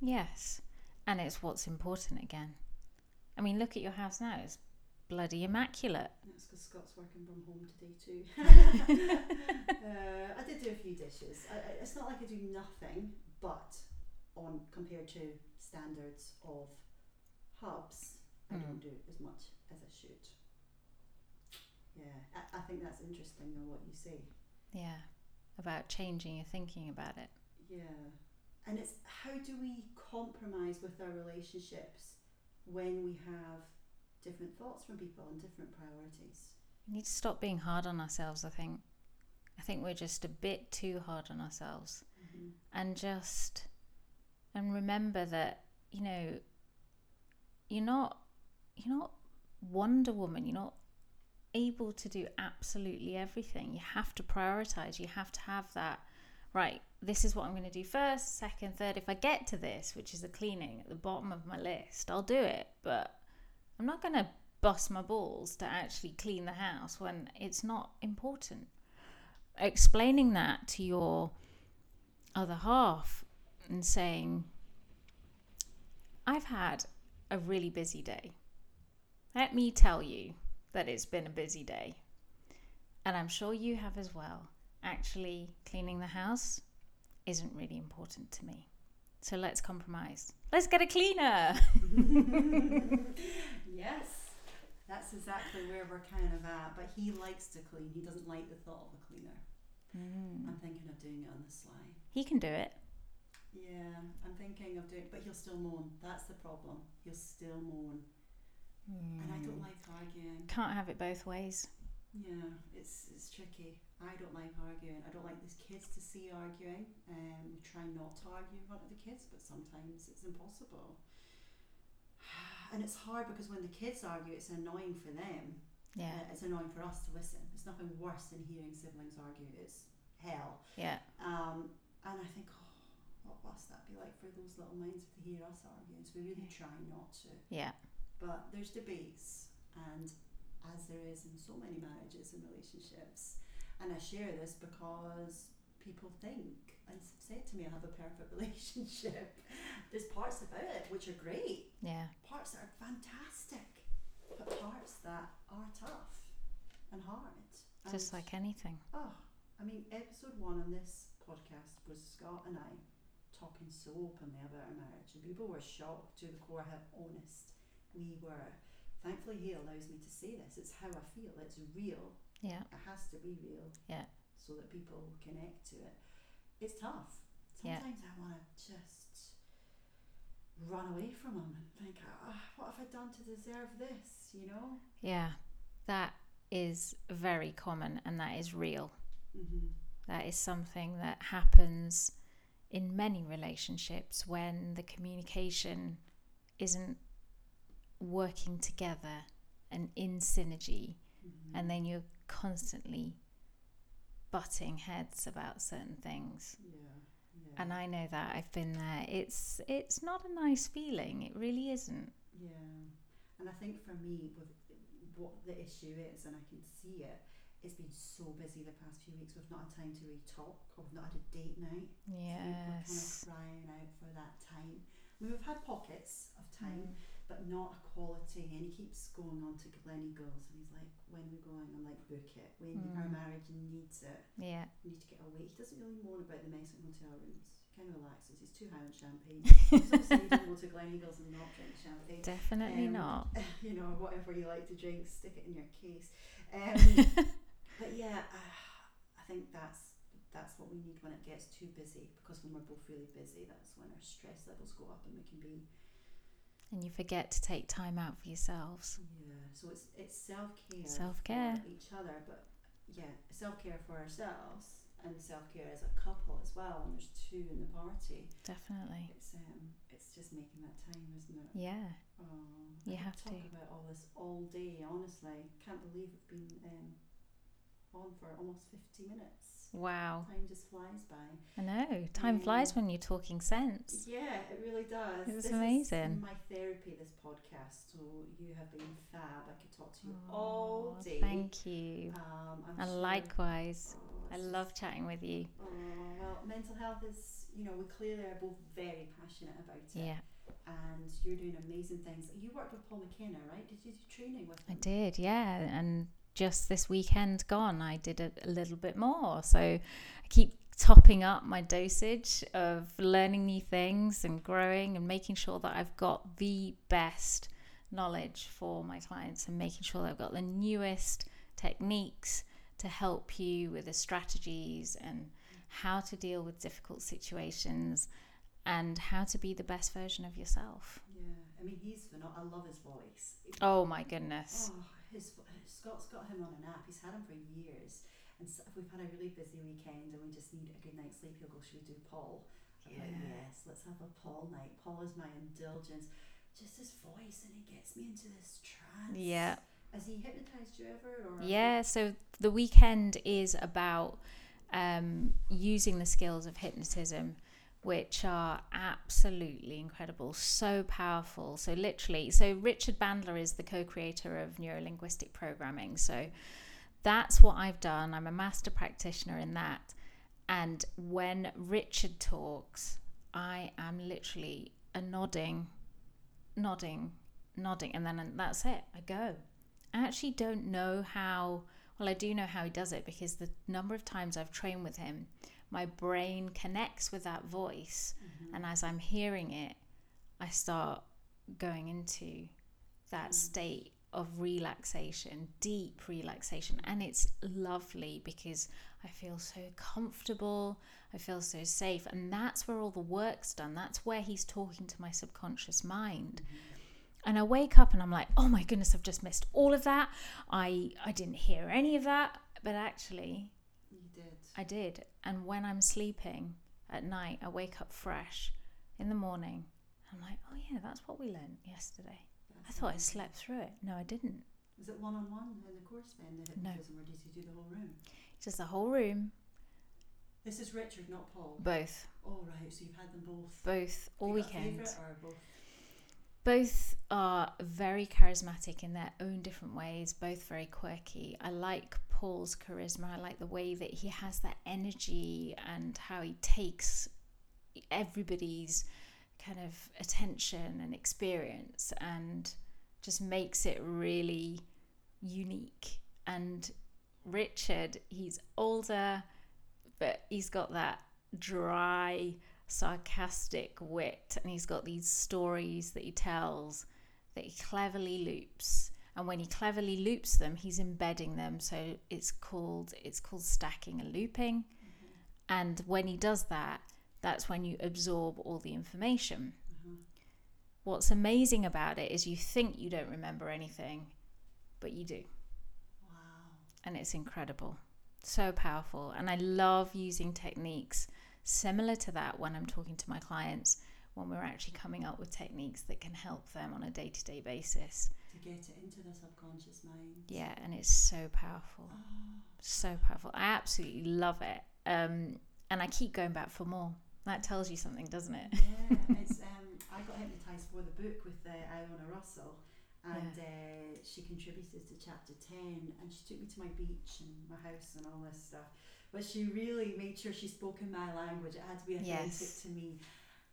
Yes. And it's what's important again. I mean, look at your house now. It's bloody immaculate. That's because Scott's working from home today too. *laughs* *laughs* uh, I did do a few dishes. I, I, it's not like I do nothing, but on compared to standards of hubs, I Mm. don't do as much as I should. Yeah, I, I think that's interesting though what you say. Yeah. About changing your thinking about it. Yeah, and it's how do we compromise with our relationships when we have different thoughts from people and different priorities? We need to stop being hard on ourselves, I think. I think we're just a bit too hard on ourselves. Mm-hmm. and just and remember that you know you're not you're not wonder woman you're not able to do absolutely everything. You have to prioritize. You have to have that right this is what i'm going to do first second third. If i get to this which is the cleaning at the bottom of my list i'll do it. But i'm not going to bust my balls to actually clean the house when it's not important. Explaining that to your other half and saying, I've had a really busy day. Let me tell you that it's been a busy day. And I'm sure you have as well. Actually, cleaning the house isn't really important to me. So let's compromise. Let's get a cleaner. *laughs* yes, that's exactly where we're kind of at. But he likes to clean. He doesn't like the thought of a cleaner. Mm. I'm thinking of doing it on the sly. He can do it. Yeah, I'm thinking of doing, but he'll still moan. That's the problem. He'll still moan, and I don't Mm. like arguing. Can't have it both ways. Yeah, it's it's tricky. I don't like arguing. I don't like these kids to see arguing. Um, we try not to argue in front of the kids, but sometimes it's impossible. *sighs* And it's hard because when the kids argue, it's annoying for them. Yeah. Uh, it's annoying for us to listen. There's nothing worse than hearing siblings argue. It's hell. Yeah. Um, and I think, oh, what must that be like for those little minds if they hear us arguing? So we really try not to. Yeah. But there's debates, and as there is in so many marriages and relationships, and I share this because people think and s- say to me, I have a perfect *laughs* relationship. There's parts about it which are great, Yeah. parts that are fantastic, but parts that are tough and hard. Just like anything. Oh, I mean, episode one on this podcast was Scott and I talking so openly about our marriage, and people were shocked to the core how honest we were. Thankfully, he allows me to say this. It's how I feel. It's real. Yeah. It has to be real. Yeah. So that people connect to it. It's tough. Yeah. Sometimes I want to just run away from him and think, ah, what have I done to deserve this? You know. Yeah. That is very common and that is real. Mm-hmm. That is something that happens in many relationships when the communication isn't working together and in synergy, Mm-hmm. and then you're constantly butting heads about certain things. Yeah. Yeah. And I know that I've been there. It's it's not a nice feeling. It really isn't. Yeah, and I think for me, with what the issue is, and I can see it, it's been so busy the past few weeks. We've not had time to really talk, or we've not had a date night. So we're kind of Yes. crying out for that time. I mean, we've had pockets of time, Mm. but not a quality. And he keeps going on to Gleneagles, and he's like, "When are we going?" I'm like, "Book it. When our Mm. marriage needs it. Yeah. We need to get away." He doesn't really moan about the messing hotel rooms. He kind of relaxes. He's too high on champagne. *laughs* He's obviously you don't go to Gleneagles and not drink champagne Definitely Um, not. *laughs* you know, whatever you like to drink, stick it in your case. *laughs* Um, but yeah, uh, I think that's that's what we need when it gets too busy because when we're both really busy, that's when our stress levels go up and we can be And you forget to take time out for yourselves. yeah. So it's it's self care, Self-care. each other, but yeah, self care for ourselves and self care as a couple as well. And there's two in the party. Definitely. It's um, it's just making that time, isn't it? Yeah. Oh, You I have talk to. about all this all day. Honestly, can't believe we've been um, on for almost fifty minutes. Wow. Time just flies by. I know. Time Yeah. flies when you're talking sense. Yeah, it really does. It was this amazing. Is my therapy, this podcast. So you have been fab. I could talk to you all day. Thank you. Um, And sure- likewise. Oh, I love chatting with you. Oh, well, mental health is, you know, we clearly are both very passionate about it. Yeah, And you're doing amazing things. You worked with Paul McKenna, right? Did you do training with him? I did. Yeah. And just this weekend gone, I did a, a little bit more. So I keep topping up my dosage of learning new things and growing and making sure that I've got the best knowledge for my clients and making sure that I've got the newest techniques to help you with the strategies and how to deal with difficult situations and how to be the best version of yourself. Yeah, I mean, he's phenomenal. I love his voice. Oh my goodness. Oh, his Scott's got him on an app. He's had him for years. And so if we've had a really busy weekend and we just need a good night's sleep, he'll go, Should we do Paul? I'm like, Yes, let's have a Paul night. Paul is my indulgence. Just his voice, and he gets me into this trance. Yeah. Has he hypnotized you ever? Or Yeah, so the weekend is about um, using the skills of hypnotism, which are absolutely incredible, so powerful. So, literally, so Richard Bandler is the co creator of neurolinguistic programming. So, that's what I've done. I'm a master practitioner in that. And when Richard talks, I am literally a nodding, nodding, nodding, and then that's it. I go. I actually don't know how. Well, I do know how he does it because the number of times I've trained with him, my brain connects with that voice, Mhm. and as I'm hearing it, I start going into that Mm. state of relaxation, deep relaxation. And it's lovely because I feel so comfortable, I feel so safe. And that's where all the work's done. That's where he's talking to my subconscious mind. And I wake up and I'm like, oh my goodness, I've just missed all of that. I, I didn't hear any of that. But actually. I did. And when I'm sleeping at night, I wake up fresh in the morning. I'm like, oh yeah, that's what we learned yesterday. I thought I slept through it. No, I didn't. Was it one on one in the course then, the No. or did you do the whole room? Just the whole room, This is Richard, not Paul. both, Oh, right, so you've had them both. both, all Have you got a weekend. Both are very charismatic in their own different ways, both very quirky. I like Paul's charisma. I like the way that he has that energy and how he takes everybody's kind of attention and experience and just makes it really unique. And Richard, he's older, but he's got that dry, sarcastic wit, and he's got these stories that he tells that he cleverly loops. And when he cleverly loops them, he's embedding them. So it's called it's called stacking and looping. Mm-hmm. And when he does that, that's when you absorb all the information. Mm-hmm. What's amazing about it is you think you don't remember anything, but you do Wow. and it's incredible. So powerful. And I love using techniques similar to that when I'm talking to my clients, when we're actually coming up with techniques that can help them on a day to day basis. To get it into the subconscious mind. Yeah, and it's so powerful. Oh, So powerful. I absolutely love it. Um, and I keep going back for more. That tells you something, doesn't it? yeah, it's *laughs* um, I got hypnotised for the book with uh, Iona Russell, and uh, she contributed to chapter ten, and she took me to my beach and my house and all this stuff. But she really made sure she spoke in my language. It had to be authentic Yes. to me.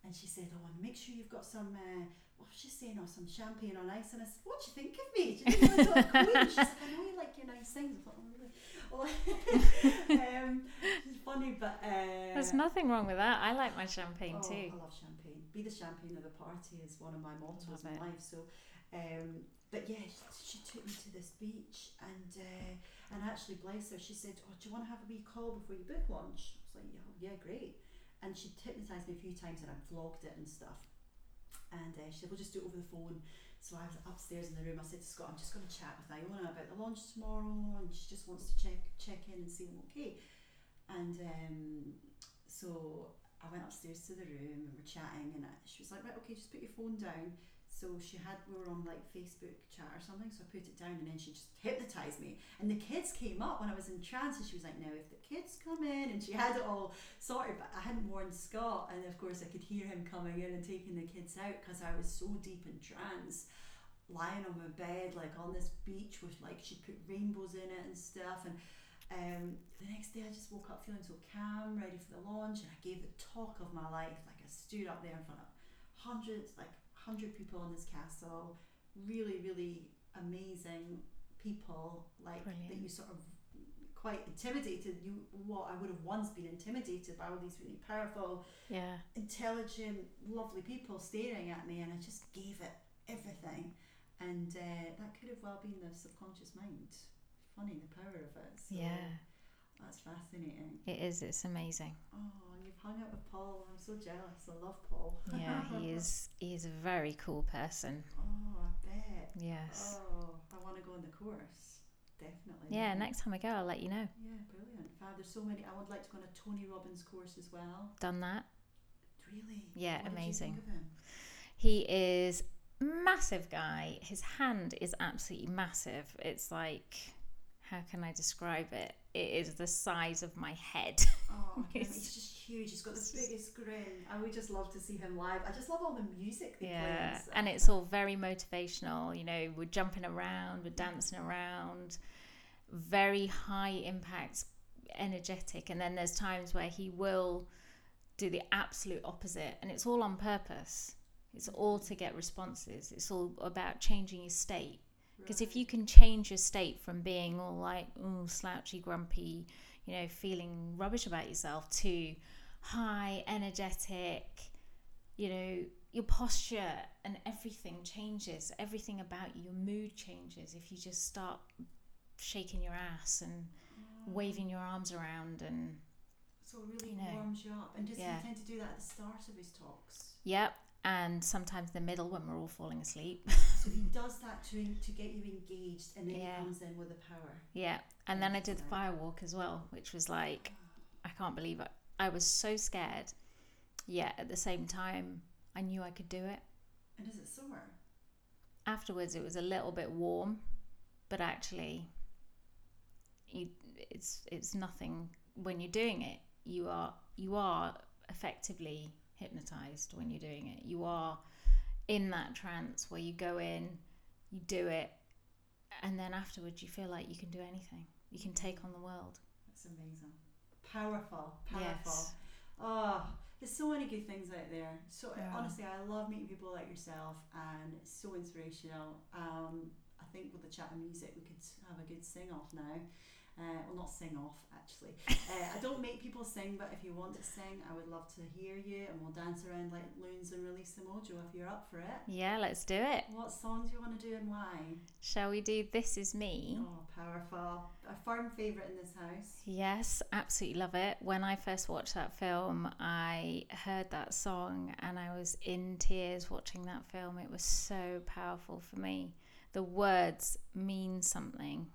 And she said, "Oh, and make sure you've got some." Uh, what was she saying? Oh, some champagne on ice. And I said, "What do you think of me? Do you think I'm a queen?" She's like, "I know you like your nice things." I thought, "Oh, really?" *laughs* Um, she's funny, but uh, There's nothing wrong with that. I like my champagne oh, too. I love champagne. Be the champagne of the party is one of my mottos in life. So, um, but yeah, she, she took me to this beach, and uh, and actually, bless her, she said, "Oh, do you want to have a wee call before you book lunch?" I was like, "Yeah, yeah, great." And she hypnotised me a few times, and I vlogged it and stuff. And uh, she said, "We'll just do it over the phone." So I was upstairs in the room. I said to Scott, "I'm just going to chat with Iona about the launch tomorrow, and she just wants to check check in and see I'm okay." And um, so I went upstairs to the room and we're chatting, and I, she was like, "Right, okay, just put your phone down." So she had we were on like Facebook chat or something, so I put it down, and then she just hypnotized me. And the kids came up when I was in trance, and she was like, "Now, if the kids come in," and she had it all sorted, but I hadn't warned Scott, and of course I could hear him coming in and taking the kids out because I was so deep in trance. Lying on my bed, like on this beach with like she put rainbows in it and stuff, and um, the next day I just woke up feeling so calm, ready for the launch, and I gave the talk of my life. Like I stood up there in front of hundreds, like hundred people in this castle, really, really amazing people, like that you sort of quite intimidated. You what I would have once been intimidated by all these really powerful, Yeah. intelligent, lovely people staring at me, and I just gave it everything. And uh, that could have well been the subconscious mind. Funny the power of it. So Yeah. That's fascinating. It is. It's amazing. Oh, you've hung out with Paul. I'm so jealous. I love Paul. Yeah, he *laughs* is. He is a very cool person. Oh, I bet. Yes. Oh, I want to go on the course. Definitely. Yeah. Next time I go, I'll let you know. Yeah, brilliant. Fab, there's so many. I would like to go on a Tony Robbins course as well. Done that. Really? Yeah, What amazing. think of him? He is massive guy. His hand is absolutely massive. It's like, how can I describe it? It is the size of my head. Oh, *laughs* It's- he's just huge. He's got the biggest grin. I would just love to see him live. I just love all the music yeah, stuff. and it's all very motivational. You know, we're jumping around, we're dancing around, very high impact, energetic. And then there's times where he will do the absolute opposite, and it's all on purpose. It's all to get responses. It's all about changing your state. Because if you can change your state from being all like, slouchy, grumpy, you know, feeling rubbish about yourself to high, energetic, you know, your posture and everything changes. Everything about you, your mood changes if you just start shaking your ass and mm. waving your arms around and So it really You know. warms you up. And does Yeah. he tend to do that at the start of his talks? yep. And sometimes the middle when we're all falling asleep. *laughs* So he does that to to get you engaged, and then Yeah. he comes in with the power. yeah. And then I did the firewalk as well, which was like I can't believe it. I was so scared. Yet at the same time, I knew I could do it. And is it sore? afterwards it was a little bit warm but actually you, it's it's nothing when you're doing it you are you are effectively hypnotized when you're doing it you are in that trance where you go in you do it and then afterwards you feel like you can do anything you can take on the world That's amazing. Powerful, powerful. yes Oh, there's so many good things out there. So Yeah. honestly, I love meeting people like yourself, and it's so inspirational. Um, I think with the chat and music, we could have a good sing off now. Uh, well, not sing off actually. *laughs* uh, I don't make people sing, but if you want to sing, I would love to hear you, and we'll dance around like loons and release the mojo if you're up for it. yeah let's do it What songs you want to do and why? shall we do this is me Oh, powerful! A firm favourite in this house. Yes, absolutely love it. When I first watched that film, I heard that song and I was in tears watching that film. It was so powerful for me. The words mean something.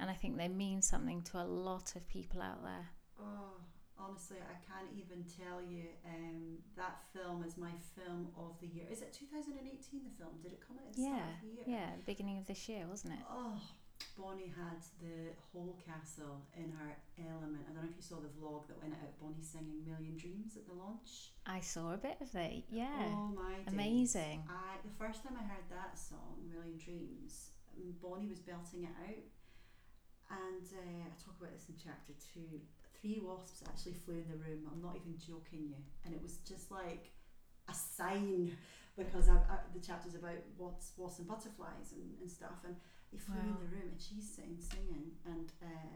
And I think they mean something to a lot of people out there. Oh, honestly, I can't even tell you. Um, that film is my film of the year. Is it 2018? The film did it come out at the Yeah, start of the year? yeah, the beginning of this year, wasn't it? Oh, Bonnie had the whole castle in her element. I don't know if you saw the vlog that went out. Bonnie singing "Million Dreams" at the launch. I saw a bit of it. Yeah, Oh my! days. amazing. I the first time I heard that song, "Million Dreams," Bonnie was belting it out, and uh, I talk about this in chapter two. Three wasps actually flew in the room. I'm not even joking you, and it was just like a sign *laughs* because I, I, the chapter's about wasps, wasps and butterflies and, and stuff, and they flew in the room, and she's sitting singing, and uh,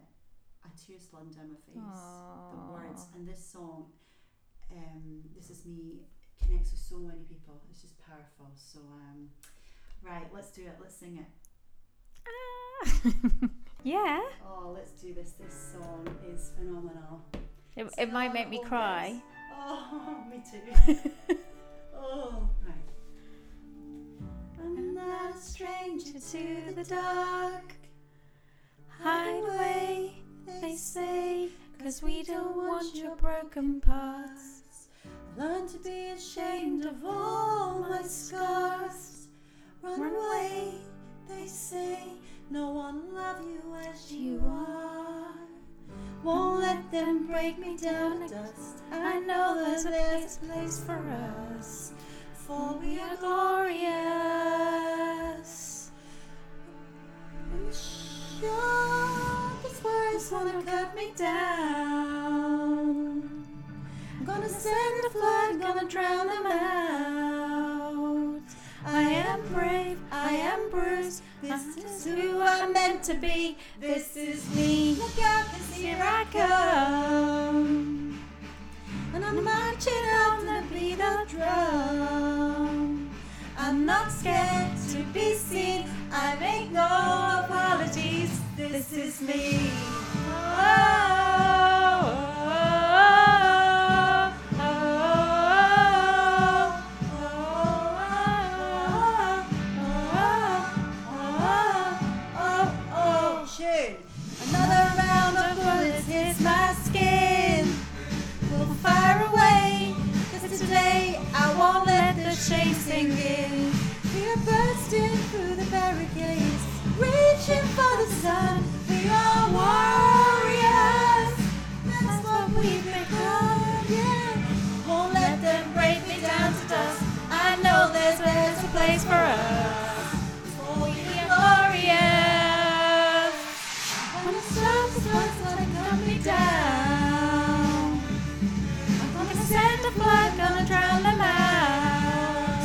a tear slid down my face the words. And this song um this is me connects with so many people. It's just powerful. So um right let's do it. Let's sing it. Ah. *laughs* *laughs* yeah, oh let's do this this song is phenomenal it, it might make me cry. this. oh me too *laughs* oh right I'm not a stranger to the dark Hide away, they say, cause we don't want your broken parts. Learn to be ashamed of all my scars. Run away, they say. No one love you as you are. Won't let them break me down to dust. I know there's a place for us. For we are glorious. And sure, these words wanna cut me down. I'm gonna send a flood, gonna drown them out. I am brave, I am bruised. This is who I'm meant to be. This is me. Look out, cause here I come. And I'm marching on the beat of drum. I'm not scared to be seen. I make no apologies. This is me. Shoot. Place for us. Are glorious. The me down. I'm gonna send gonna drown them out.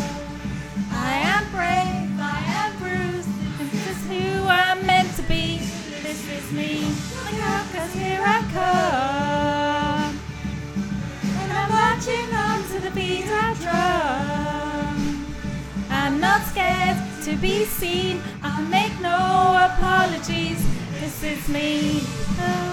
I am brave, I am bruised. This is who I'm meant to be. This is me. Here I come. And I'm marching on to the beat I drum. To be seen. I'll make no apologies. This is me. Oh.